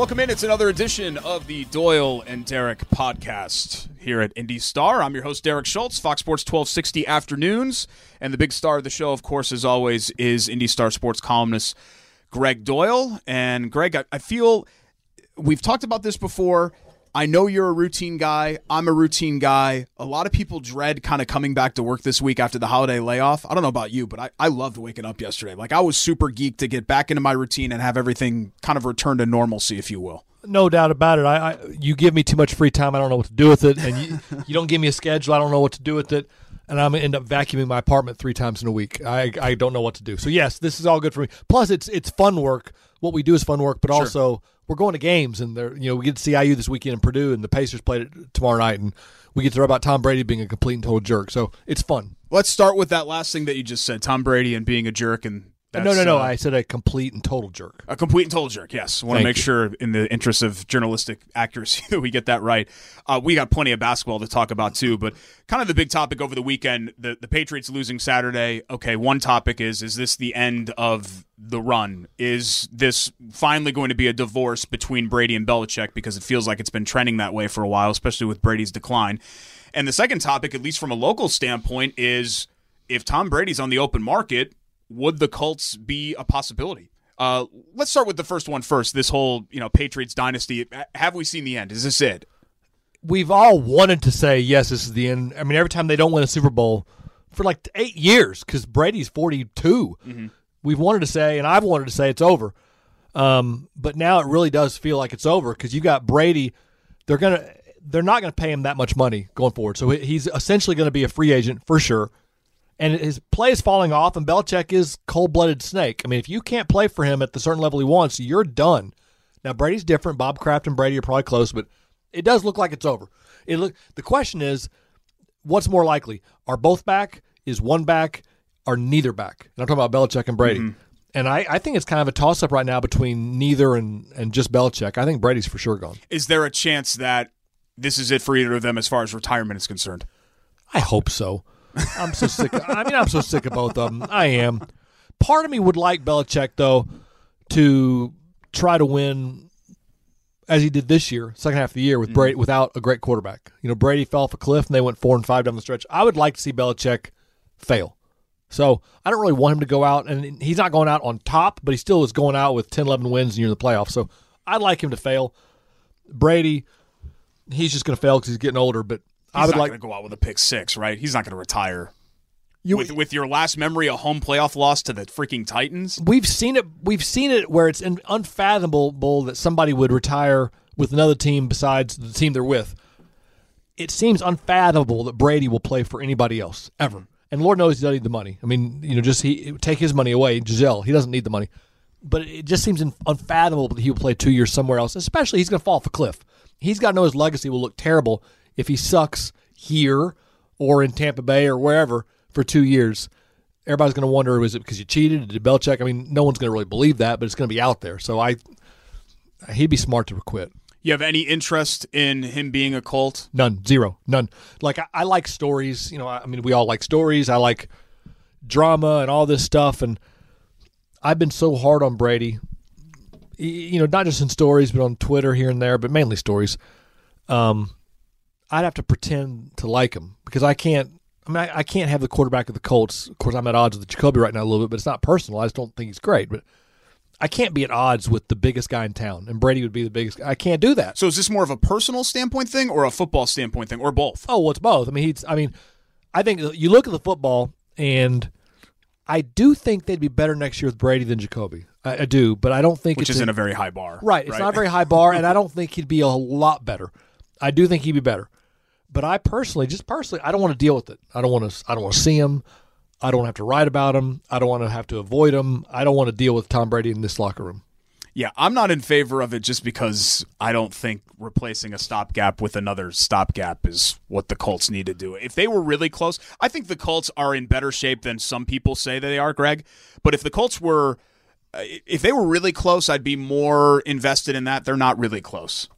Welcome in. It's another edition of the Doyel and Derek podcast here at Indy Star. I'm your host, Derek Schultz, Fox Sports 1260 afternoons. And the big star of the show, of course, as always, is Indy Star sports columnist Gregg Doyel. And Gregg, I, I feel we've talked about this before. I know you're a routine guy. I'm a routine guy. A lot of people dread kind of coming back to work this week after the holiday layoff. I don't know about you, but I, I loved waking up yesterday. Like I was super geeked to get back into my routine and have everything kind of return to normalcy, if you will. No doubt about it. I, I you give me too much free time. I don't know what to do with it, and you, you don't give me a schedule. I don't know what to do with it, and I'm gonna end up vacuuming my apartment three times in a week. I I don't know what to do. So yes, this is all good for me. Plus, it's it's fun work. What we do is fun work, but Sure. also we're going to games, and they're you know we get to see IU this weekend in Purdue, and the Pacers played it tomorrow night, and we get to hear about Tom Brady being a complete and total jerk. So it's fun. Let's start with that last thing that you just said, Tom Brady and being a jerk, and that's, no, no, no. uh, I said a complete and total jerk. a complete and total jerk. Yes, want to make you. sure, in the interest of journalistic accuracy, that we get that right. Uh, we got plenty of basketball to talk about too, but kind of the big topic over the weekend: the the Patriots losing Saturday. Okay, one topic is: is this the end of the run? Is this finally going to be a divorce between Brady and Belichick? Because it feels like it's been trending that way for a while, especially with Brady's decline. And the second topic, at least from a local standpoint, is if Tom Brady's on the open market, would the Colts be a possibility? Uh, let's start with the first one first. This whole you know Patriots dynasty. Have we seen the end? Is this it? we've all wanted to say yes, this is the end. I mean, every time they don't win a Super Bowl for like eight years, because Brady's forty we've wanted to say, and I've wanted to say it's over. Um, but now it really does feel like it's over because you got Brady. They're gonna, they're not gonna pay him that much money going forward. So he's essentially going to be a free agent for sure. And his play is falling off, and Belichick is cold blooded snake. I mean, if you can't play for him at the certain level he wants, you're done. Now Brady's different. Bob Kraft and Brady are probably close, but it does look like it's over. It look. The question is, what's more likely? Are both back? Is one back? Are neither back? And I'm talking about Belichick and Brady. Mm-hmm. And I, I think it's kind of a toss up right now between neither and, and just Belichick. I think Brady's for sure gone. Is there a chance that this is it for either of them as far as retirement is concerned? I hope so. I'm so sick. Of, I mean, I'm so sick of both of them. I am. Part of me would like Belichick though to try to win as he did this year, second half of the year with mm-hmm. Brady without a great quarterback. You know, Brady fell off a cliff and they went four and five down the stretch. I would like to see Belichick fail. So I don't really want him to go out, and he's not going out on top, but he still is going out with 10, 11 wins and you're in the playoffs. So I'd like him to fail. Brady, he's just going to fail because he's getting older. But I would not like going to go out with a pick six, right? He's not going to retire. you. with with your last memory, a home playoff loss to the freaking Titans. we've seen it. We've seen it where it's unfathomable that somebody would retire with another team besides the team they're with. It seems unfathomable that Brady will play for anybody else ever. And Lord knows he doesn't need the money. I mean, you know, just he take his money away, Gisele. He doesn't need the money. But it just seems unfathomable that he will play two years somewhere else. Especially he's going to fall off a cliff. He's got to know his legacy will look terrible if he sucks here or in Tampa Bay or wherever for two years. Everybody's going to wonder was it because you cheated? Did Belichick? I mean, no one's going to really believe that, but it's going to be out there. So I, he'd be smart to quit. You have any interest in him being a Colt? None, zero, none. Like I, I like stories. You know, I, I mean, we all like stories. I like drama and all this stuff. And I've been so hard on Brady. You know, not just in stories, but on Twitter here and there, but mainly stories. um, I'd have to pretend to like him because I can't. I mean, I, I can't have the quarterback of the Colts. Of course, I'm at odds with the Jacoby right now a little bit, but it's not personal. I just don't think he's great. But I can't be at odds with the biggest guy in town, and Brady would be the biggest. I can't do that. So is this more of a personal standpoint thing or a football standpoint thing or both? Oh, well, it's both. I mean, he's. I mean, I think you look at the football, and I do think they'd be better next year with Brady than Jacoby. I, I do, but I don't think Which isn't in- a very high bar. Right. It's not a very high bar, and I don't think he'd be a lot better. I do think he'd be better, but I personally, just personally, I don't want to deal with it. I don't want to. I don't want to see him. I don't have to write about him. I don't want to have to avoid him. I don't want to deal with Tom Brady in this locker room. Yeah, I'm not in favor of it just because I don't think replacing a stopgap with another stopgap is what the Colts need to do. If they were really close, I think the Colts are in better shape than some people say that they are, Gregg. But if the Colts were, uh, if they were really close, I'd be more invested in that. They're not really close.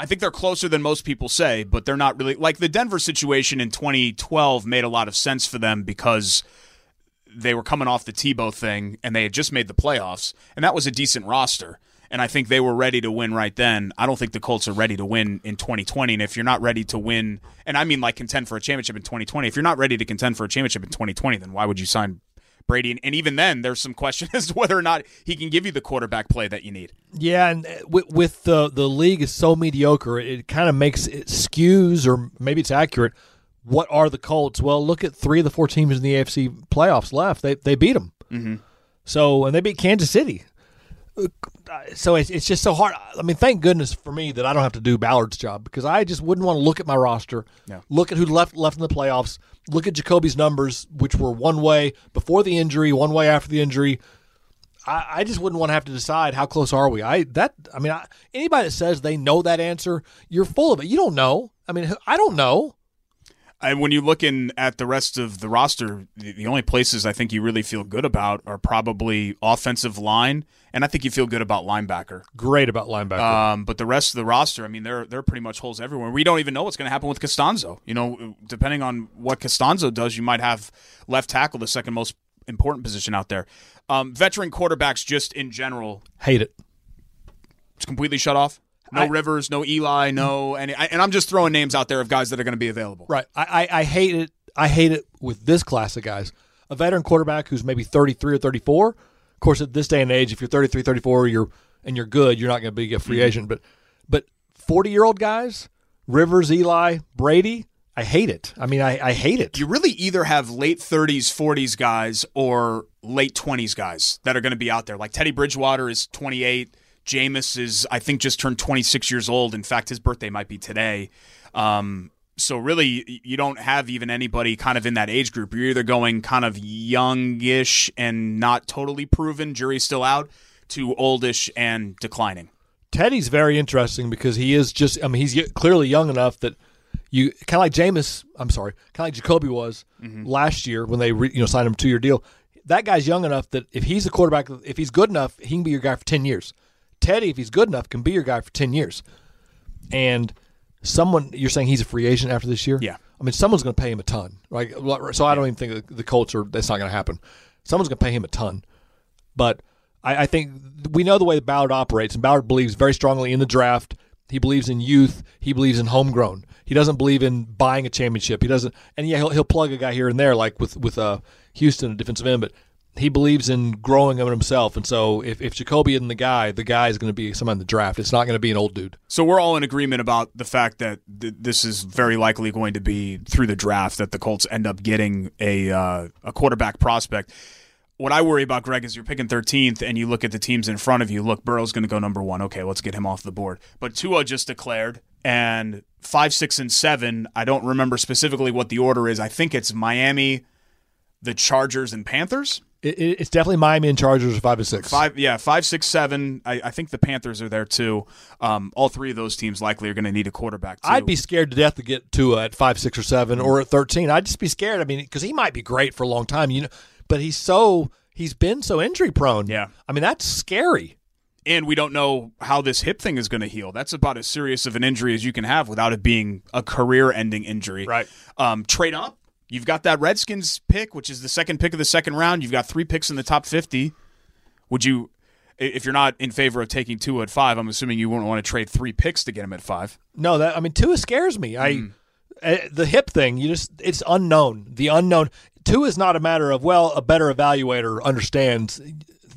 I think they're closer than most people say, but they're not really. Like the Denver situation in 2012 made a lot of sense for them because they were coming off the Tebow thing and they had just made the playoffs, and that was a decent roster. And I think they were ready to win right then. I don't think the Colts are ready to win in 2020. And if you're not ready to win, and I mean like contend for a championship in 2020, if you're not ready to contend for a championship in 2020, then why would you sign Brady? And, and even then, there's some question as to whether or not he can give you the quarterback play that you need. Yeah, and uh, with, with the the league is so mediocre, it kind of makes it skews, or maybe it's accurate. What are the Colts? Well, look at three of the four teams in the AFC playoffs left. They they beat them. Mm-hmm. So and they beat Kansas City. So it's, it's just so hard. I mean, thank goodness for me that I don't have to do Ballard's job because I just wouldn't want to look at my roster, Yeah. look at who left left in the playoffs, look at Jacoby's numbers, which were one way before the injury, one way after the injury. I, I just wouldn't want to have to decide how close are we. I that I mean, I, anybody that says they know that answer, you're full of it. You don't know. I mean, I don't know. And when you're looking at the rest of the roster, the, the only places I think you really feel good about are probably offensive line, and I think you feel good about linebacker. Great about linebacker. Um, but the rest of the roster, I mean, they're they're pretty much holes everywhere. We don't even know what's going to happen with Castonzo. You know, depending on what Castonzo does, you might have left tackle, the second most important position out there. Um, veteran quarterbacks, just in general, Hate it. it's completely shut off. No I- Rivers, no Eli, no any. I, and I'm just throwing names out there of guys that are going to be available. Right. I, I, I hate it. I hate it with this class of guys. A veteran quarterback who's maybe 33 or 34. Of course, at this day and age, if you're 33, 34, you're and you're good, you're not going to be a free agent. But but 40 year old guys, Rivers, Eli, Brady, I hate it. I mean, I, I hate it. you really either have late 30s, 40s guys or late 20s guys that are going to be out there. Like Teddy Bridgewater is 28. Jameis is, I think, just turned 26 years old. In fact, his birthday might be today. Um, so really, you don't have even anybody kind of in that age group. You're either going kind of youngish and not totally proven, jury's still out, to oldish and declining. Teddy's very interesting because he is just. I mean, he's clearly young enough that you kind of like Jameis. I'm sorry, kind of like Jacoby was mm-hmm. last year when they re, you know signed him a two year deal. That guy's young enough that if he's a quarterback, if he's good enough, he can be your guy for ten years. Teddy, if he's good enough, can be your guy for ten years. And someone you're saying he's a free agent after this year? Yeah. I mean, someone's going to pay him a ton, right? So I don't even think the- the Colts are. That's not going to happen. Someone's going to pay him a ton. But I, I think we know the way Ballard operates, and Ballard believes very strongly in the draft. He believes in youth. He believes in homegrown. He doesn't believe in buying a championship. He doesn't, and yeah, he'll, he'll plug a guy here and there, like with with uh, Houston, a defensive end. But he believes in growing him himself. And so, if if Jacoby isn't the guy, the guy is going to be someone in the draft. It's not going to be an old dude. So we're all in agreement about the fact that th- this is very likely going to be through the draft that the Colts end up getting a uh, a quarterback prospect. What I worry about, Gregg, is you're picking 13th and you look at the teams in front of you. Look, Burrow's going to go number one. Okay, let's get him off the board. But Tua just declared, and five, six, and seven. I don't remember specifically what the order is. I think it's Miami, the Chargers, and Panthers. It, it, it's definitely Miami and Chargers are five and six. Five, yeah, five, six, seven. I, I think the Panthers are there too. Um, all three of those teams likely are going to need a quarterback. Too. I'd be scared to death to get Tua at five, six, or seven, or at thirteen. I'd just be scared. I mean, because he might be great for a long time, you know, but he's so he's been so injury prone. Yeah. I mean that's scary. And we don't know how this hip thing is going to heal. That's about as serious of an injury as you can have without it being a career-ending injury. Right. Um, trade up. You've got that Redskins pick, which is the second pick of the second round. You've got three picks in the top fifty. Would you? if you're not in favor of taking Tua at five, I'm assuming you wouldn't want to trade three picks to get him at five. No, that I mean Tua scares me. I uh, the hip thing, you just it's unknown. The unknown. Tua is not a matter of well, a better evaluator understands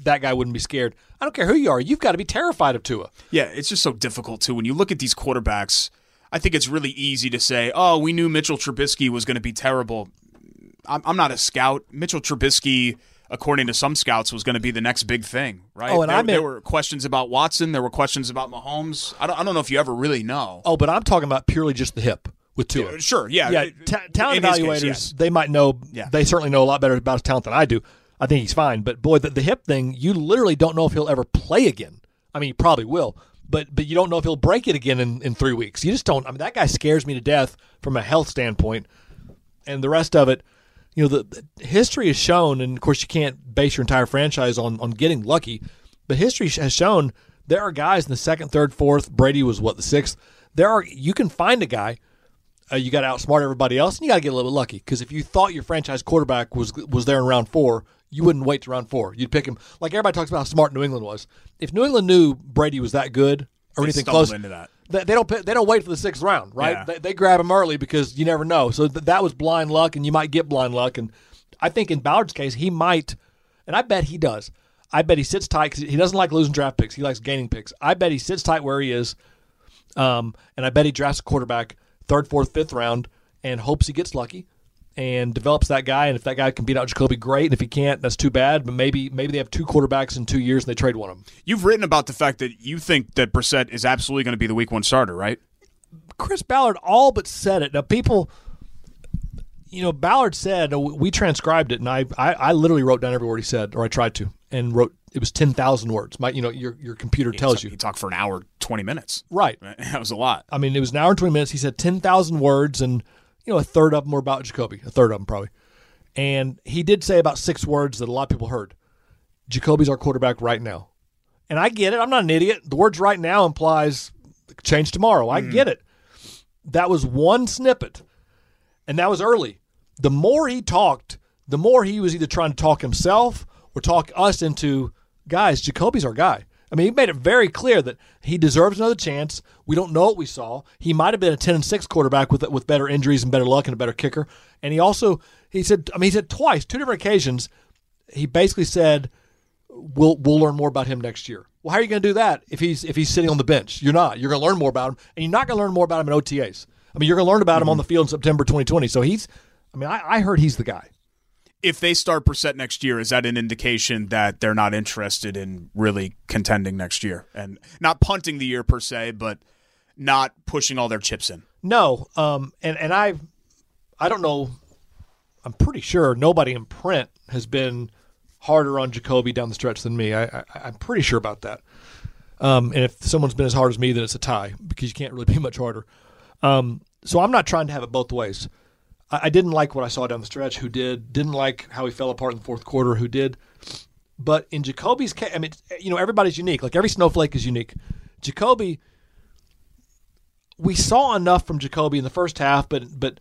that guy wouldn't be scared. I don't care who you are. You've got to be terrified of Tua. Yeah, it's just so difficult too. When you look at these quarterbacks, I think it's really easy to say, "Oh, we knew Mitchell Trubisky was going to be terrible." I'm, I'm not a scout. Mitchell Trubisky, according to some scouts, was going to be the next big thing, right? Oh, and there, I meant- there were questions about Watson. There were questions about Mahomes. I don't, I don't know if you ever really know. Oh, but I'm talking about purely just the hip with Tua. Sure, yeah, yeah, ta- talent his case, evaluators yes. they might know. Yeah. They certainly know a lot better about his talent than I do. I think he's fine, but boy, the, the hip thing, you literally don't know if he'll ever play again. I mean, he probably will, but but you don't know if he'll break it again in, in three weeks. You just don't. I mean, that guy scares me to death from a health standpoint, and the rest of it. You know, the, the history has shown, and of course, you can't base your entire franchise on on getting lucky, but history has shown there are guys in the second, third, fourth. Brady was what the sixth. There are you can find a guy uh, you got to outsmart everybody else, and you got to get a little bit lucky. Because if you thought your franchise quarterback was was there in round four, you wouldn't wait to round four. You'd pick him. Like everybody talks about how smart New England was. If New England knew Brady was that good or They anything close, into that. They, they don't pick- they don't wait for the sixth round, right? Yeah. They, they grab him early because you never know. So th- that was blind luck, and you might get blind luck. And I think in Ballard's case, he might, and I bet he does. I bet he sits tight because he doesn't like losing draft picks. He likes gaining picks. I bet he sits tight where he is, um, and I bet he drafts a quarterback third, fourth, fifth round and hopes he gets lucky and develops that guy. And if that guy can beat out Jacoby, great. And if he can't, that's too bad. But maybe maybe they have two quarterbacks in two years and they trade one of them. You've written about the fact that you think that Brissett is absolutely going to be the Week One starter, right? Chris Ballard all but said it. Now people, you know, Ballard said uh, we transcribed it, and I, I, I literally wrote down every word he said, or I tried to, and wrote it was ten thousand words. My, you know, your your computer tells He you He talked for an hour, twenty minutes. right. That was a lot. I mean, it was an hour and 20 minutes. He said 10,000 words, and, you know, a third of them were about Jacoby, a third of them probably. And he did say about six words that a lot of people heard Jacoby's our quarterback right now. And I get it. I'm not an idiot. The words right now implies change tomorrow. I mm-hmm. get it. That was one snippet, and that was early. The more he talked, the more he was either trying to talk himself or talk us into guys. Jacoby's our guy. I mean, he made it very clear that he deserves another chance. We don't know what we saw. He might have been a ten and six quarterback with with better injuries and better luck and a better kicker. And he also he said, I mean, he said twice, two different occasions. He basically said, "We'll we'll learn more about him next year." Well, how are you going to do that if he's if he's sitting on the bench? You're not. You're going to learn more about him, and you're not going to learn more about him in OTAs. I mean, you're going to learn about him on mm-hmm. the field in September 2020. So he's. I mean, I, I heard he's the guy. If they start Brissett next year, is that an indication that they're not interested in really contending next year and not punting the year per se, but not pushing all their chips in? No, um, and and I, I don't know. I'm pretty sure nobody in print has been harder on Jacoby down the stretch than me. I, I I'm pretty sure about that. Um, and if someone's been as hard as me, then it's a tie because you can't really be much harder. Um, so I'm not trying to have it both ways. I, I didn't like what I saw down the stretch. Who did? Didn't like how he fell apart in the fourth quarter. Who did? But in Jacoby's case, I mean, you know, everybody's unique. Like every snowflake is unique. Jacoby, we saw enough from Jacoby in the first half, but but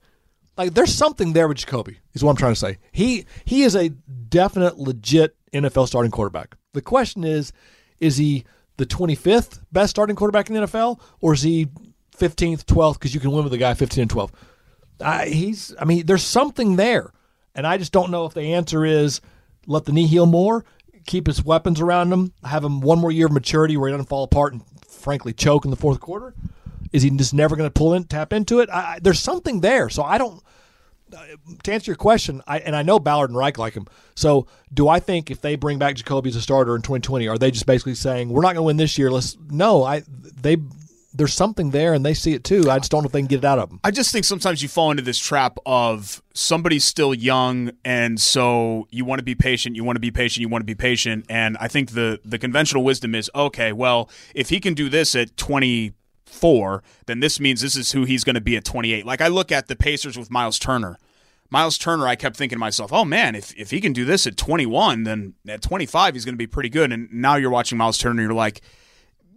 like there's something there with Jacoby. Is what I'm trying to say. He he is a definite, legit NFL starting quarterback. The question is, is he the 25th best starting quarterback in the NFL, or is he 15th, 12th? Because you can win with a guy 15 and 12. I, he's. I mean, there's something there, and I just don't know if the answer is let the knee heal more, keep his weapons around him, have him one more year of maturity where he doesn't fall apart and frankly choke in the fourth quarter. Is he just never going to pull in, tap into it? I, there's something there. So I don't. To answer your question, I, and I know Ballard and Reich like him. So do I think if they bring back Jacoby as a starter in 2020, are they just basically saying we're not going to win this year? Let's no. I they there's something there and they see it too. I just don't know if they can get it out of them. I just think sometimes you fall into this trap of somebody's still young, and so you want to be patient, you want to be patient, you want to be patient. And I think the the conventional wisdom is okay. Well, if he can do this at twenty four, then this means this is who he's going to be at twenty eight. Like I look at the Pacers with Miles Turner. Miles Turner, I kept thinking to myself, oh man, if, if he can do this at 21, then at 25, he's going to be pretty good. And now you're watching Miles Turner, you're like,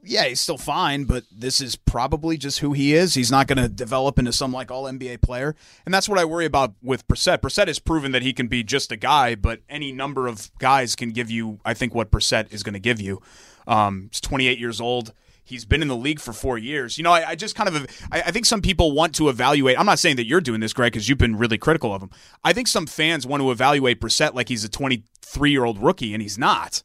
yeah, he's still fine, but this is probably just who he is. He's not going to develop into some like all NBA player, and that's what I worry about with Brissett. Brissett has proven that he can be just a guy, but any number of guys can give you, I think, what Brissett is going to give you. Um, he's 28 years old. He's been in the league for four years. You know, I, I just kind of, I, I, think some people want to evaluate. I'm not saying that you're doing this, Gregg, because you've been really critical of him. I think some fans want to evaluate Brissett like he's a 23 year old rookie, and he's not.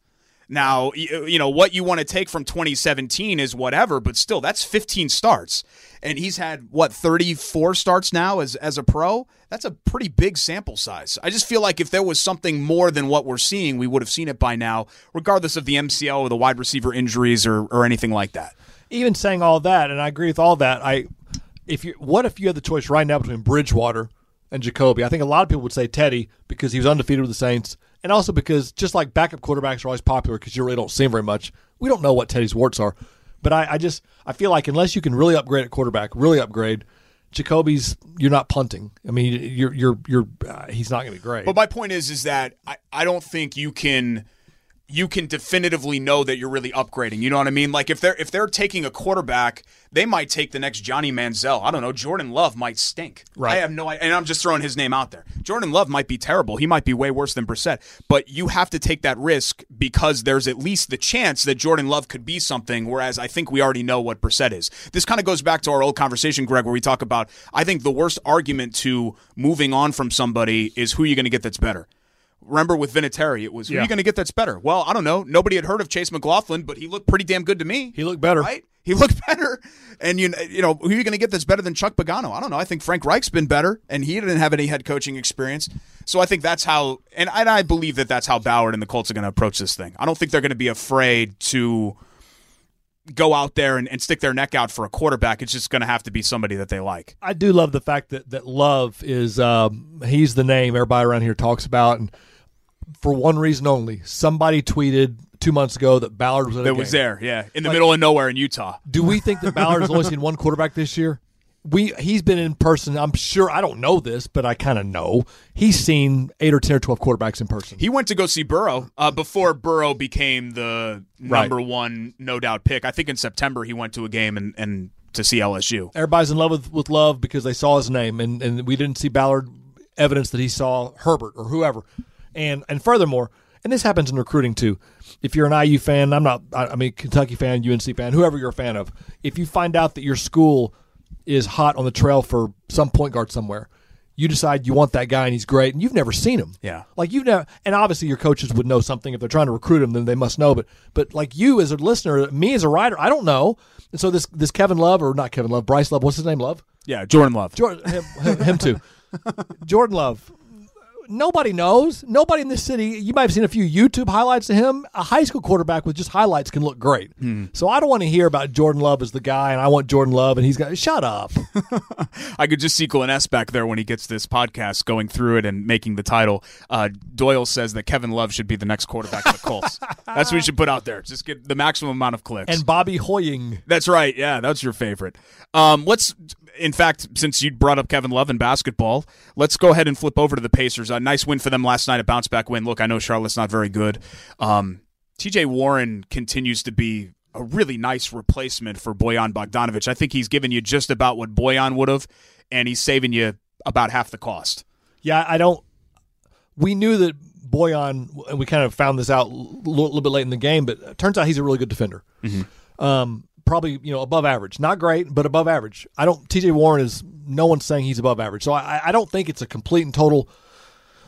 Now, uh, you know, what you want to take from 2017 is whatever, but still, that's 15 starts. And he's had, what, 34 starts now as, as a pro? That's a pretty big sample size. I just feel like if there was something more than what we're seeing, we would have seen it by now, regardless of the MCL or the wide receiver injuries or, or anything like that. Even saying all that, and I agree with all that, I if you what if you had the choice right now between Bridgewater and Jacoby? I think a lot of people would say Teddy because he was undefeated with the Saints and also because just like backup quarterbacks are always popular because you really don't see them very much. We don't know what Teddy's warts are, but I, I just I feel like unless you can really upgrade at quarterback, really upgrade, Jacoby's you're not punting. I mean, you're you're you're uh, he's not going to be great. But my point is is that I, I don't think you can you can definitively know that you're really upgrading. You know what I mean? Like if they're if they're taking a quarterback, they might take the next Johnny Manziel. I don't know. Jordan Love might stink. Right. I have no idea. And I'm just throwing his name out there. Jordan Love might be terrible. He might be way worse than Brissett. But you have to take that risk because there's at least the chance that Jordan Love could be something, whereas I think we already know what Brissett is. This kind of goes back to our old conversation, Gregg, where we talk about I think the worst argument to moving on from somebody is who you're going to get that's better. Remember with Vinatieri, it was who Yeah. are you going to get that's better? Well, I don't know. Nobody had heard of Chase McLaughlin, but he looked pretty damn good to me. he looked better. Right? He looked better. And you you know, who are you going to get that's better than Chuck Pagano? I don't know. I think Frank Reich's been better and he didn't have any head coaching experience. So I think that's how and I, and I believe that that's how Ballard and the Colts are going to approach this thing. I don't think they're going to be afraid to go out there and, and stick their neck out for a quarterback. It's just going to have to be somebody that they like. I do love the fact that that Love is um, he's the name everybody around here talks about, and for one reason only. Somebody tweeted two months ago that Ballard was That game. was there, yeah, in the middle of nowhere in Utah. Do we think that Ballard has only seen one quarterback this year? We he's been in person. I'm sure I don't know this, but I kind of know he's seen eight or ten or twelve quarterbacks in person. He went to go see Burrow uh, before Burrow became the Right. number one, no doubt pick. I think in September he went to a game and, and to see LSU. Everybody's in love with, with Love because they saw his name, and, and we didn't see Ballard evidence that he saw Herbert or whoever. And and furthermore, and this happens in recruiting too. If you're an IU fan, I'm not. I I mean Kentucky fan, UNC fan, whoever you're a fan of. If you find out that your school is hot on the trail for some point guard somewhere, you decide you want that guy and he's great, and you've never seen him. Yeah. Like you've never, and obviously your coaches would know something if they're trying to recruit him, then they must know. But but like you as a listener, me as a writer, I don't know. And so this this Kevin Love or not Kevin Love, Bryce Love, what's his name? Love. Yeah, Jordan Love. Jordan, him, him, him too. Jordan Love. Nobody knows. Nobody in this city. You might have seen a few YouTube highlights of him. A high school quarterback with just highlights can look great. So I don't want to hear about Jordan Love as the guy, and I want Jordan Love, and he's got. Shut up. I could just see Glenn S back there when he gets this podcast going through it and making the title. Uh, Doyel says that Kevin Love should be the next quarterback of the Colts. That's what we should put out there. Just get the maximum amount of clicks. And Bobby Hoying. That's right. Yeah, that's your favorite. Um, let's, in fact, since you brought up Kevin Love in basketball, let's go ahead and flip over to the Pacers. A nice win for them last night, a bounce back win. Look, I know Charlotte's not very good. Um, TJ Warren continues to be a really nice replacement for Bojan Bogdanovic. I think he's given you just about what Bojan would have, and he's saving you about half the cost. Yeah, I don't. We knew that Bojan, and we kind of found this out a little, bit late in the game, but it turns out he's a really good defender. Um, probably you know above average, not great, but above average. I don't. T.J. Warren is no one's saying he's above average, so I, I don't think it's a complete and total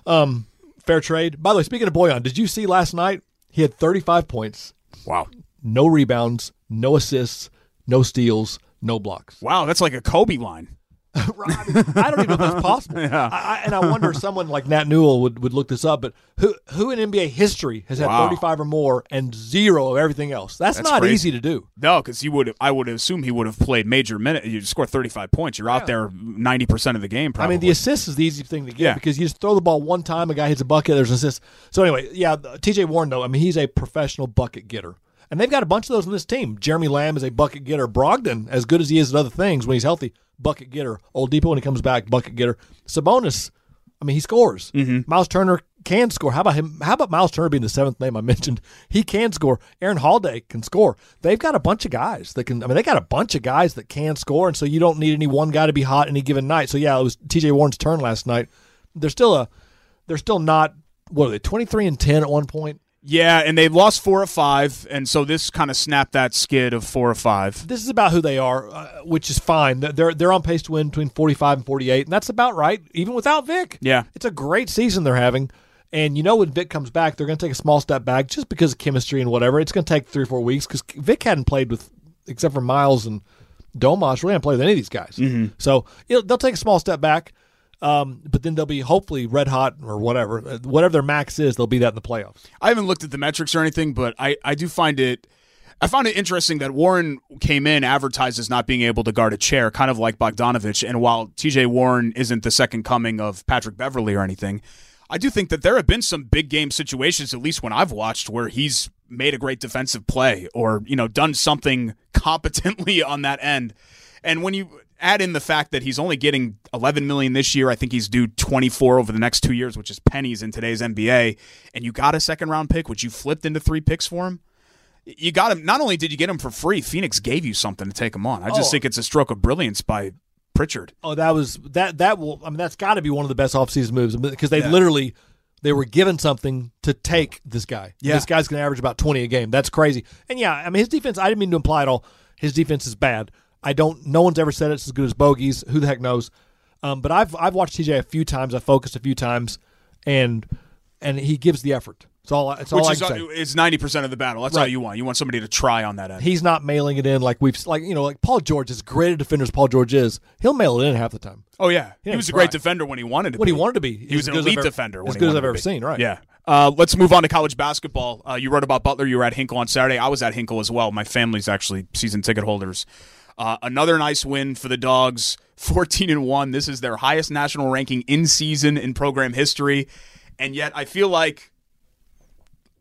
um, fair trade. By the way, speaking of Bojan, did you see last night he had 35 points, Wow. no rebounds, no assists, no steals, no blocks. Wow, that's like a Kobe line. Right. I, don't even know if that's possible. I, I, and I wonder if someone like Nat Newell would, would look this up. But who who in NBA history has had Wow. 35 or more and zero of everything else? That's, That's not crazy. easy to do. No, because he would. I would assume he would have played major minute. You score thirty five points. You're out there ninety percent of the game. Probably. I mean, the assist is the easy thing to get Yeah. because you just throw the ball one time, a guy hits a bucket, there's an assist. So anyway, yeah, T.J. Warren though, I mean, he's a professional bucket getter. And they've got a bunch of those in this team. Jeremy Lamb is a bucket getter. Brogdon, as good as he is at other things when he's healthy, bucket getter. Oladipo when he comes back, bucket getter. Sabonis, I mean, he scores. Mm-hmm. Miles Turner can score. How about him? How about Miles Turner being the seventh name I mentioned? He can score. Aaron Holiday can score. They've got a bunch of guys that can. I mean, they got a bunch of guys that can score, and so you don't need any one guy to be hot any given night. So yeah, it was T.J. Warren's turn last night. They're still a. They're still not. What are they? Twenty three and ten at one point. Yeah, and they lost four or five, and so this kind of snapped that skid of four or five. This is about who they are, uh, which is fine. They're they're on pace to win between 45 and 48, and that's about right, even without Vic. Yeah. It's a great season they're having. And you know when Vic comes back, they're going to take a small step back just because of chemistry and whatever. It's going to take three or four weeks because Vic hadn't played with, except for Miles and Domas, really hadn't played with any of these guys. Mm-hmm. So you know, they'll take a small step back, um, but then they'll be hopefully red hot or whatever. Whatever their max is, they'll be that in the playoffs. I haven't looked at the metrics or anything, but I, I do find it I found it interesting that Warren came in advertised as not being able to guard a chair, kind of like Bogdanovic. And while TJ Warren isn't the second coming of Patrick Beverley or anything, I do think that there have been some big game situations, at least when I've watched, where he's made a great defensive play or, you know, done something competently on that end. And when you add in the fact that he's only getting 11 million this year, I think he's due 24 over the next 2 years, which is pennies in today's NBA, and you got a second round pick which you flipped into 3 picks for him. You got him. Not only did you get him for free, Phoenix gave you something to take him on. I just Oh. think it's a stroke of brilliance by Pritchard. Oh, that was that that will. I mean, that's got to be one of the best offseason moves because they literally they were given something to take this guy. Yeah. This guy's going to average about twenty a game. That's crazy. And yeah, I mean, his defense. I didn't mean to imply at all. His defense is bad. I don't. No one's ever said it's as good as Bogey's. Who the heck knows? Um, but I've I've watched TJ a few times. I focused a few times, and and he gives the effort. It's all. It's all Which I is say. is ninety percent of the battle. That's all Right. you want. You want somebody to try on that end. He's not mailing it in like we've like you know like Paul George. As great a defender as Paul George is, he'll mail it in half the time. oh yeah, he Yeah, was a great defender when he wanted to. When be. he wanted to be. He was As an elite ever- defender. as when he good as I've ever be. seen, right. Yeah. Uh, let's move on to college basketball. Uh, you wrote about Butler. You were at Hinkle on Saturday. I was at Hinkle as well. My family's actually season ticket holders. Uh, another nice win for the Dogs. 14 and 1. This is their highest national ranking in season in program history. And yet I feel like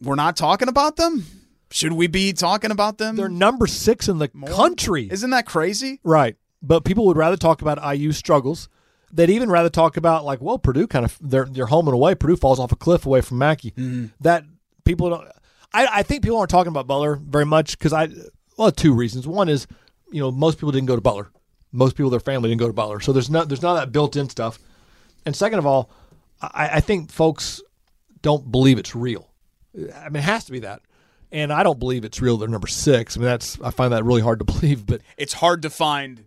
we're not talking about them. Should we be talking about them? They're number six in the country. Isn't that crazy? right. But people would rather talk about IU struggles. They'd even rather talk about like, well, Purdue kind of they're they're home and away. Purdue falls off a cliff away from Mackey. That people don't. I, I think people aren't talking about Butler very much because I well two reasons. One is you know most people didn't go to Butler. Most people their family didn't go to Butler, so there's not there's not that built in stuff. And second of all, I, I think folks don't believe it's real. I mean, it has to be that. And I don't believe it's real. They're number six. I mean, that's I find that really hard to believe. But It's hard to find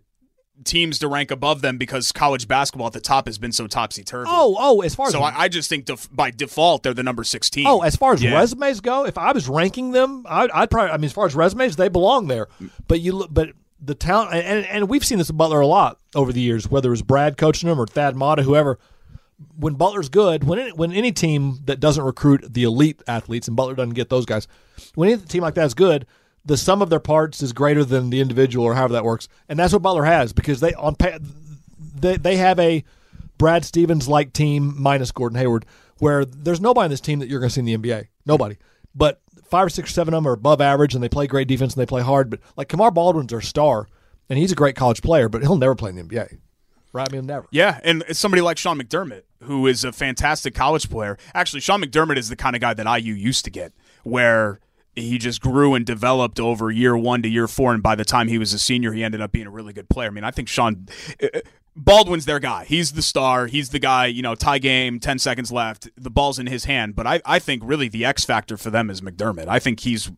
teams to rank above them because college basketball at the top has been so topsy turvy. oh, oh, as far as So I, I just think def- by default they're the number six team. oh, as far as Yeah. resumes go, if I was ranking them, I'd, I'd probably. I mean, as far as resumes, they belong there. But you look, but the talent, and, and we've seen this with Butler a lot over the years, whether it was Brad coaching him or Thad Matta, whoever. When Butler's good, when it, when any team that doesn't recruit the elite athletes, and Butler doesn't get those guys, when any team like that is good, the sum of their parts is greater than the individual, or however that works, and that's what Butler has because they on they they have a Brad Stevens like team minus Gordon Hayward, where there's nobody in this team that you're going to see in the NBA. Nobody. But five or six or seven of them are above average and they play great defense and they play hard. But like Kamar Baldwin's our star, and he's a great college player, but he'll never play in the NBA. Right? I mean, never. Yeah, and somebody like Sean McDermott, who is a fantastic college player. Actually, Sean McDermott is the kind of guy that IU used to get, where he just grew and developed over year one to year four, and by the time he was a senior, he ended up being a really good player. I mean, I think Sean uh, Baldwin's their guy. He's the star. He's the guy. You know, tie game, ten seconds left, the ball's in his hand. But I, I think really the X factor for them is McDermott. I think he's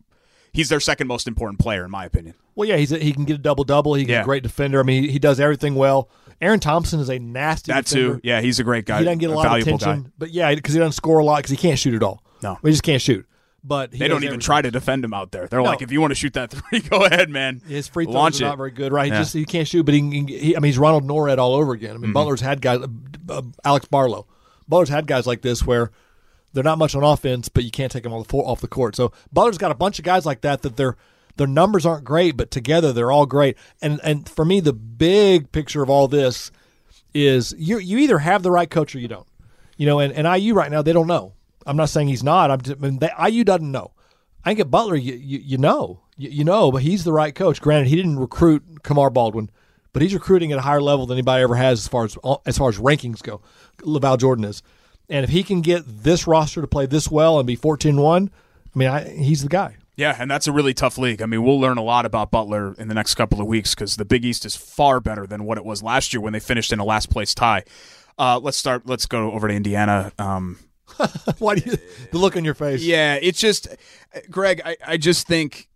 he's their second most important player in my opinion. Well, yeah, he's a, he can get a double double. He's Yeah. a great defender. I mean, he, he does everything well. Aaron Thompson is a nasty That defender. too. Yeah, he's a great guy. He doesn't get a lot of attention, guy. but yeah, because he doesn't score a lot because he can't shoot at all. No. he just can't shoot. But he They don't even everything. try to defend him out there. They're No. like, if you want to shoot that three, go ahead, man. His free throws Launch are it. not very good, right? He Yeah. just he can't shoot, but he, he I mean he's Ronald Nored all over again. I Mm-hmm. mean Butler's had guys, uh, Alex Barlow. Butler's had guys like this where they're not much on offense, but you can't take them off the off the court. So Butler's got a bunch of guys like that that their their numbers aren't great, but together they're all great. And and for me, the big picture of all this is you you either have the right coach or you don't. You know, and, and IU right now they don't know. I'm not saying he's not. I'm just, I mean, they, IU doesn't know. I think at Butler, you, you, you know, you, you know, but he's the right coach. Granted, he didn't recruit Kamar Baldwin, but he's recruiting at a higher level than anybody ever has as far as as far as rankings go. LaVall Jordan is, and if he can get this roster to play this well and be 14-1, I mean, I, he's the guy. Yeah, and that's a really tough league. I mean, we'll learn a lot about Butler in the next couple of weeks because the Big East is far better than what it was last year when they finished in a last place tie. Uh, let's start. Let's go over to Indiana. Um, Why do you the look on your face? Yeah, it's just, Gregg. I, I just think,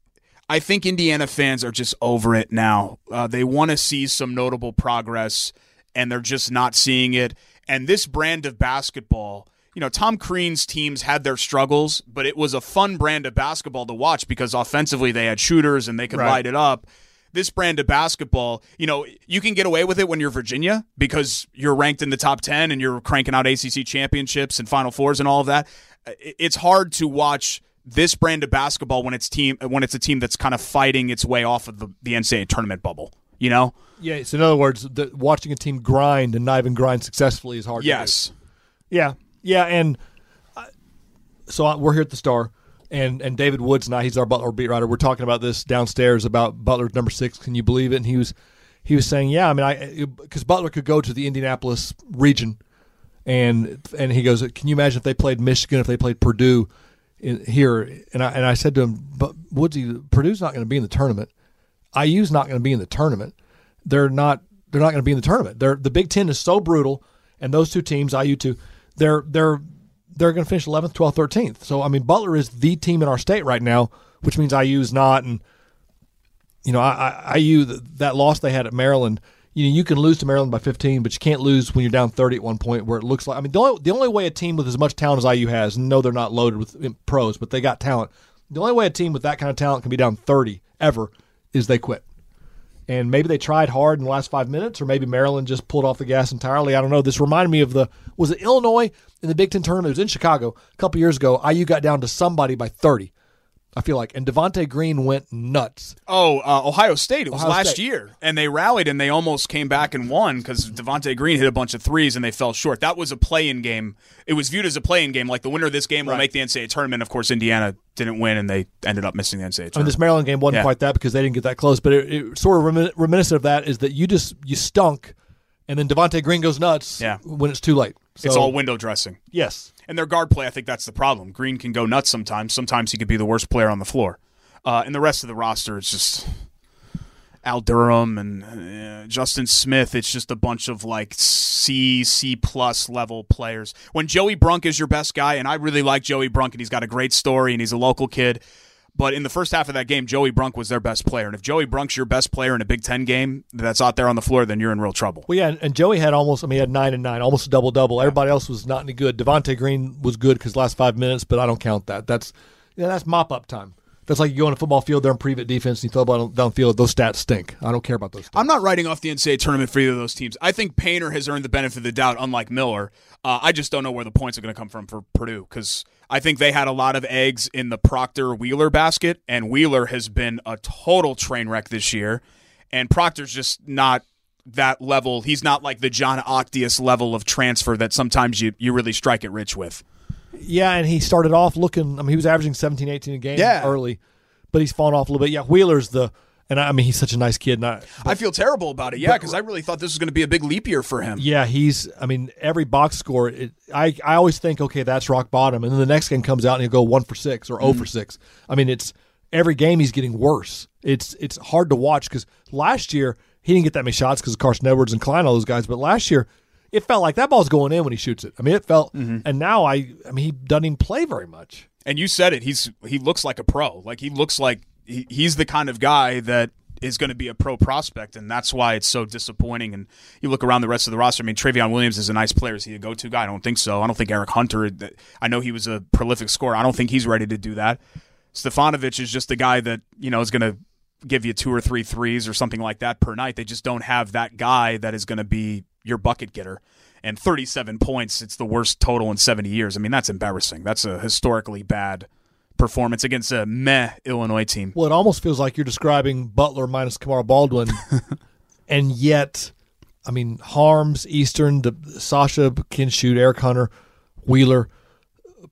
I think Indiana fans are just over it now. Uh, they want to see some notable progress, and they're just not seeing it. And this brand of basketball, you know, Tom Crean's teams had their struggles, but it was a fun brand of basketball to watch because offensively they had shooters and they could Right. light it up. This brand of basketball, you know, you can get away with it when you're Virginia because you're ranked in the top 10 and you're cranking out ACC championships and Final Fours and all of that. It's hard to watch this brand of basketball when it's team when it's a team that's kind of fighting its way off of the, the NCAA tournament bubble, you know? Yeah. So in other words, the, watching a team grind and not even grind successfully is hard. to. Yes. Yeah, yeah, and uh, so I, we're here at the Star, and and David Woods and I, he's our Butler beat writer. We're talking about this downstairs about Butler's number six. Can you believe it? And he was he was saying, yeah, I mean, I because Butler could go to the Indianapolis region, and and he goes, can you imagine if they played Michigan, if they played Purdue in, here? And I and I said to him, but Woodsy, Purdue's not going to be in the tournament. IU's not going to be in the tournament. They're not. They're not going to be in the tournament. They're the Big Ten is so brutal, and those two teams, IU two, they're they're they're going to finish 11th, 12th, 13th. So I mean, Butler is the team in our state right now, which means IU is not. And you know, I, I, IU that loss they had at Maryland. You know, you can lose to Maryland by 15, but you can't lose when you're down 30 at one point, where it looks like. I mean, the only, the only way a team with as much talent as IU has, no, they're not loaded with pros, but they got talent. The only way a team with that kind of talent can be down 30 ever is they quit. And maybe they tried hard in the last five minutes, or maybe Maryland just pulled off the gas entirely. I don't know. This reminded me of the was it Illinois in the Big Ten tournament? It was in Chicago a couple years ago. IU got down to somebody by 30. I feel like, and Devonte Green went nuts. Oh, uh, Ohio State. It was Ohio last State. year, and they rallied and they almost came back and won because Devonte Green hit a bunch of threes and they fell short. That was a play-in game. It was viewed as a play-in game. Like the winner of this game will make the NCAA tournament. Of course, Indiana didn't win, and they ended up missing the NCAA I mean, tournament. this Maryland game wasn't Yeah. quite that because they didn't get that close, but it, it sort of remin- reminiscent of that is that you just you stunk, and then Devonte Green goes nuts Yeah. when it's too late. So, it's all window dressing. yes, And their guard play, I think that's the problem. Green can go nuts sometimes. Sometimes he could be the worst player on the floor. Uh, and the rest of the roster is just Al Durham and uh, Justin Smith. It's just a bunch of like C, C plus level players. When Joey Brunk is your best guy, and I really like Joey Brunk, and he's got a great story, and he's a local kid. But in the first half of that game, Joey Brunk was their best player. And if Joey Brunk's your best player in a Big Ten game that's out there on the floor, then you're in real trouble. Well, yeah, and, Joey had almost. I mean, he had nine and nine, almost a double double. Everybody else was not any good. Devonte Green was good because last five minutes, but I don't count that. That's yeah, that's mop up time. That's like you go on a football field, they're in prevent defense, and you throw the ball downfield. Those stats stink. I don't care about those. Stats. I'm not writing off the NCAA tournament for either of those teams. I think Painter has earned the benefit of the doubt, unlike Miller. Uh, I just don't know where the points are going to come from for Purdue because I think they had a lot of eggs in the Proctor Wheeler basket, and Wheeler has been a total train wreck this year, and Proctor's just not that level. He's not like the Jon Octeus level of transfer that sometimes you, you really strike it rich with. Yeah, and he started off looking. I mean, he was averaging 17, 18 a game Yeah. early, but he's fallen off a little bit. Yeah, Wheeler's the, and I, I mean, he's such a nice kid. And I, I feel terrible about it, yeah, because I really thought this was going to be a big leap year for him. Yeah, he's. I mean, every box score. It, I I always think, okay, that's rock bottom, and then the next game comes out and he'll go one for six or zero for mm. six. I mean, it's every game he's getting worse. It's it's hard to watch because last year he didn't get that many shots because of Carson Edwards and Cline, all those guys. But last year, it felt like that ball's going in when he shoots it. I mean, it felt. Mm-hmm. And now I, I mean, he doesn't even play very much. And you said it. He's he looks like a pro. Like he looks like he, he's the kind of guy that is going to be a pro prospect, and that's why it's so disappointing. And you look around the rest of the roster. I mean, Trevion Williams is a nice player. Is he a go-to guy? I don't think so. I don't think Eric Hunter. I know he was a prolific scorer. I don't think he's ready to do that. Stefanovic is just a guy that you know is going to give you two or three threes or something like that per night. They just don't have that guy that is going to be your bucket getter. And 37 points, it's the worst total in 70 years. I mean, that's embarrassing. That's a historically bad performance against a meh Illinois team. Well, it almost feels like you're describing Butler minus Kamara Baldwin, and yet, I mean, Haarms, Eastern, the, Sasha can shoot, Eric Hunter, Wheeler,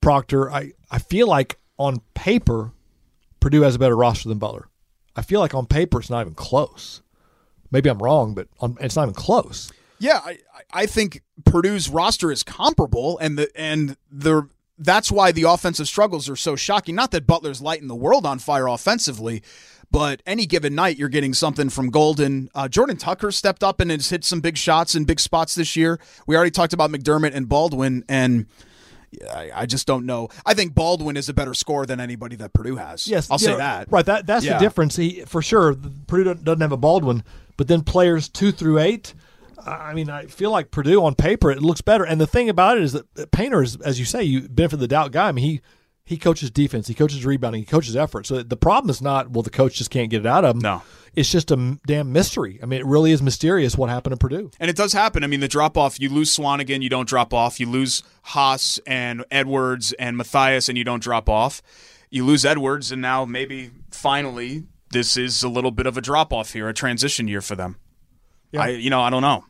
Proctor. I, I feel like on paper, Purdue has a better roster than Butler. I feel like on paper it's not even close. Maybe I'm wrong, but on, it's not even close. Yeah, I, I think Purdue's roster is comparable, and the and the that's why the offensive struggles are so shocking. Not that Butler's lighting the world on fire offensively, but any given night you're getting something from Golden. Uh, Jordan Tucker stepped up and has hit some big shots in big spots this year. We already talked about McDermott and Baldwin, and I, I just don't know. I think Baldwin is a better scorer than anybody that Purdue has. Yes, I'll yeah, say that. Right. That that's Yeah. the difference. He for sure. Purdue doesn't- doesn't have a Baldwin, but then players two through eight. I mean, I feel like Purdue on paper it looks better. And the thing about it is that Painter is, as you say, you benefit the doubt guy. I mean, he he coaches defense, he coaches rebounding, he coaches effort. So the problem is not well, the coach just can't get it out of him. No. it's just a damn mystery. I mean, it really is mysterious what happened to Purdue. And it does happen. I mean, the drop off, you lose Swanigan, you don't drop off. You lose Haas and Edwards and Mathias, and you don't drop off. You lose Edwards, and now maybe finally this is a little bit of a drop off here, a transition year for them. Yeah. I, you know, I don't know.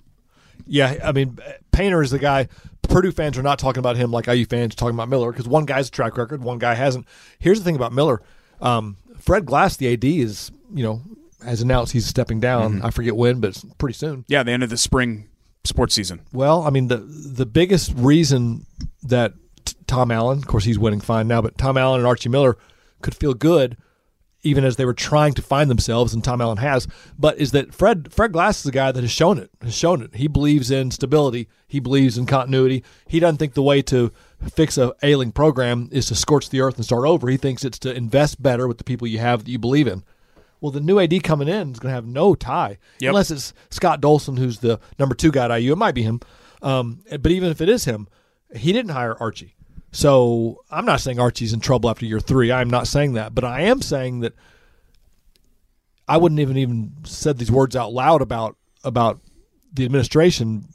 Yeah, I mean, Painter is the guy. Purdue fans are not talking about him like IU fans are talking about Miller because one guy's a track record, one guy hasn't. Here's the thing about Miller: um, Fred Glass, the AD, is you know has announced he's stepping down. I forget when, but it's pretty soon. Yeah, the end of the spring sports season. Well, I mean, the the biggest reason that t- Tom Allen, of course, he's winning fine now, but Tom Allen and Archie Miller could feel good even as they were trying to find themselves, and Tom Allen has. But is that Fred Fred Glass is the guy that has shown it. Has shown it. He believes in stability. He believes in continuity. He doesn't think the way to fix a ailing program is to scorch the earth and start over. He thinks it's to invest better with the people you have that you believe in. Well, the new AD coming in is going to have no tie Yep. unless it's Scott Dolson, who's the number two guy at IU. It might be him, um, but even if it is him, he didn't hire Archie. So I'm not saying Archie's in trouble after year three. I'm not saying that, but I am saying that I wouldn't even even said these words out loud about about the administration.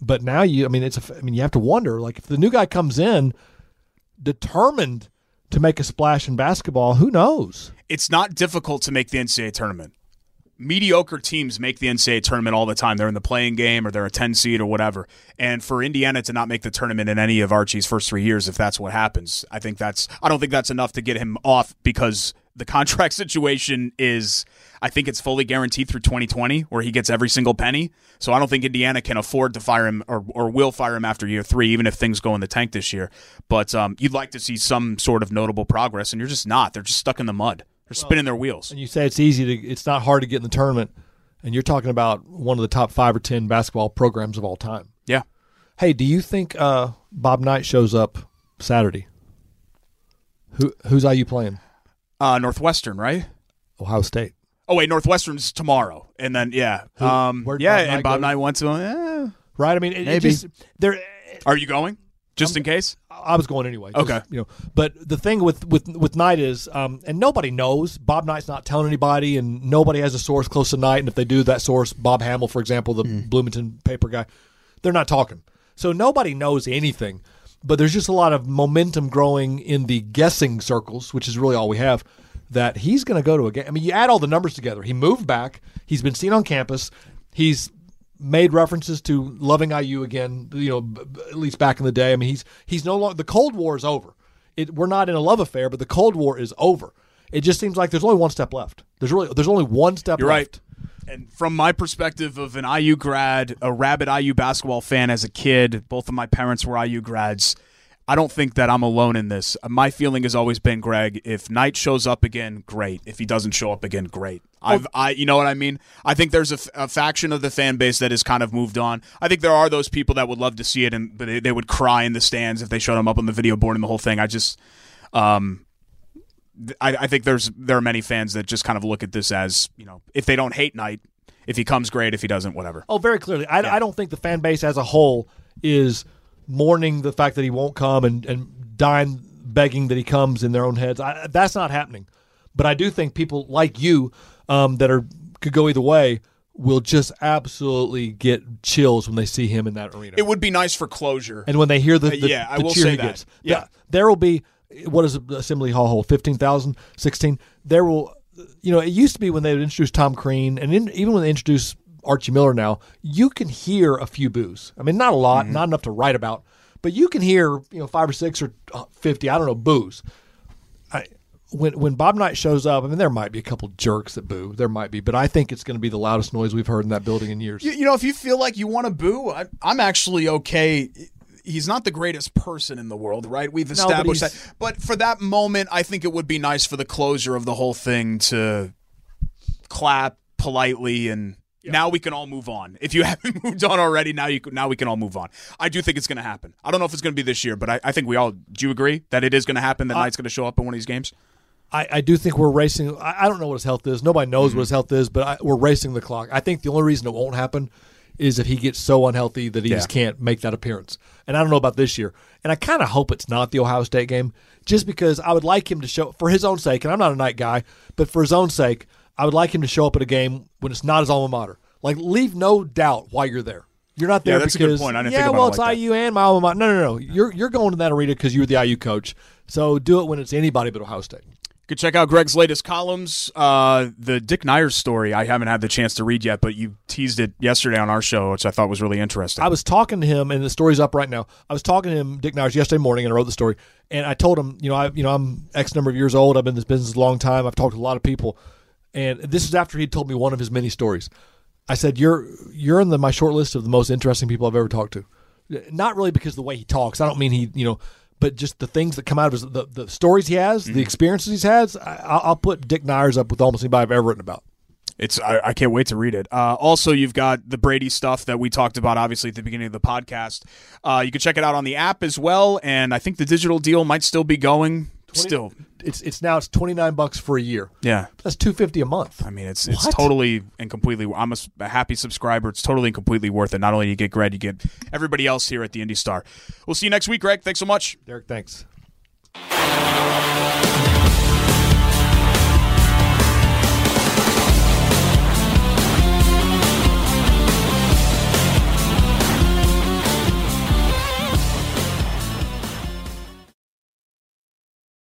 But now you, I mean, it's a, I mean, you have to wonder like if the new guy comes in determined to make a splash in basketball, who knows? It's not difficult to make the NCAA tournament. Mediocre teams make the NCAA tournament all the time. They're in the playing game or they're a 10 seed or whatever. And for Indiana to not make the tournament in any of Archie's first three years, if that's what happens, I think that's, I don't think that's enough to get him off because the contract situation is, I think it's fully guaranteed through 2020 where he gets every single penny. So I don't think Indiana can afford to fire him or, or will fire him after year three, even if things go in the tank this year. But um, you'd like to see some sort of notable progress, and you're just not. They're just stuck in the mud. They're spinning their wheels. And you say it's easy to, it's not hard to get in the tournament, and you're talking about one of the top five or ten basketball programs of all time. Yeah. Hey, do you think uh, Bob Knight shows up Saturday? Who who's IU playing? Uh, Northwestern, right? Ohio State. Oh wait, Northwestern's tomorrow, and then yeah, um, yeah, Bob and Bob? Knight went to. Eh. Right. I mean, it, it Maybe. just there. Are you going? Just in case. I was going anyway. 'cause, Okay. You know, but the thing with with with Knight is, um, and nobody knows. Bob Knight's not telling anybody, and nobody has a source close to Knight. And if they do, that source, Bob Hammel, for example, the Bloomington paper guy, they're not talking. So nobody knows anything. But there's just a lot of momentum growing in the guessing circles, which is really all we have. That he's going to go to a game. I mean, you add all the numbers together. He moved back. He's been seen on campus. He's made references to loving IU again. You know, b- at least back in the day. I mean, he's he's no longer the Cold War is over. It, we're not in a love affair, but the Cold War is over. It just seems like there's only one step left. There's really there's only one step You're left. right. And from my perspective of an IU grad, a rabid IU basketball fan as a kid, both of my parents were IU grads. I don't think that I'm alone in this. My feeling has always been, Gregg, if Knight shows up again, great. If he doesn't show up again, great. I've, I, you know what I mean? I think there's a, f- a faction of the fan base that has kind of moved on. I think there are those people that would love to see it, and but they, they would cry in the stands if they showed him up on the video board and the whole thing. I just, um, I, I think there's there are many fans that just kind of look at this as you know if they don't hate Knight, if he comes great, if he doesn't, whatever. Oh, very clearly. I, I don't think the fan base as a whole is mourning the fact that he won't come and, and dying begging that he comes in their own heads. I, that's not happening. But I do think people like you um, that are could go either way will just absolutely get chills when they see him in that arena. It would be nice for closure. and when they hear the, the, yeah, I will cheer say he that. gets. Yeah. Th- there will be what is Assembly Hall hold 15,000, 16. There will you know, it used to be when they would introduce Tom Crean and in, even when they introduce Archie Miller now, you can hear a few boos. I mean, not a lot, Mm-hmm. not enough to write about, but you can hear, you know, 5 or 6 or uh, 50, I don't know, boos. I when when Bob Knight shows up, I mean, there might be a couple jerks that boo. There might be, but I think it's going to be the loudest noise we've heard in that building in years. You, you know, if you feel like you want to boo, I, I'm actually okay. He's not the greatest person in the world, right? We've but established he's- that. But for that moment, I think it would be nice for the closure of the whole thing to clap politely and Now we can all move on. If you haven't moved on already, now you now we can all move on. I do think it's going to happen. I don't know if it's going to be this year, but I, I think we all. Do you agree that it is going to happen? That Knight's going to show up in one of these games. I, I do think we're racing. I, I don't know what his health is. Nobody knows what mm-hmm. his health is, but I, we're racing the clock. I think the only reason it won't happen is if he gets so unhealthy that he Yeah. just can't make that appearance. And I don't know about this year. And I kind of hope it's not the Ohio State game, just because I would like him to show for his own sake. And I'm not a Knight guy, but for his own sake, I would like him to show up at a game when it's not his alma mater. Like leave no doubt why you're there. You're not there Yeah, that's a good because point. I didn't yeah, think about well, it it's like that. IU and my alma mater. No, no, no. You're you're going to that arena because you were the IU coach. So do it when it's anybody but Ohio State. Can check out Gregg's latest columns. Uh, the Dick Nyers story I haven't had the chance to read yet, but you teased it yesterday on our show, which I thought was really interesting. I was talking to him, and the story's up right now. I was talking to him, Dick Nyers, yesterday morning, and I wrote the story. And I told him, you know, I, you know, I'm X number of years old. I've been in this business a long time. I've talked to a lot of people, and this is after he told me one of his many stories. I said, "You're you're in the, my short list of the most interesting people I've ever talked to." Not really because of the way he talks. I don't mean he, you know, but just the things that come out of his the, the stories he has, the experiences he's has. I, I'll I'll put Dick Nyers up with almost anybody I've ever written about. It's I, I can't wait to read it. Uh, also, you've got the Brady stuff that we talked about, obviously at the beginning of the podcast. Uh, you can check it out on the app as well, and I think the digital deal might still be going. Still, It's it's now it's twenty nine bucks for a year. yeah. That's two fifty a month. I mean, it's it's What? totally and completely. I'm a happy subscriber. It's totally and completely worth it. Not only do you get Gregg, you get everybody else here at the Indy Star. We'll see you next week, Gregg. Thanks so much. Derek, thanks.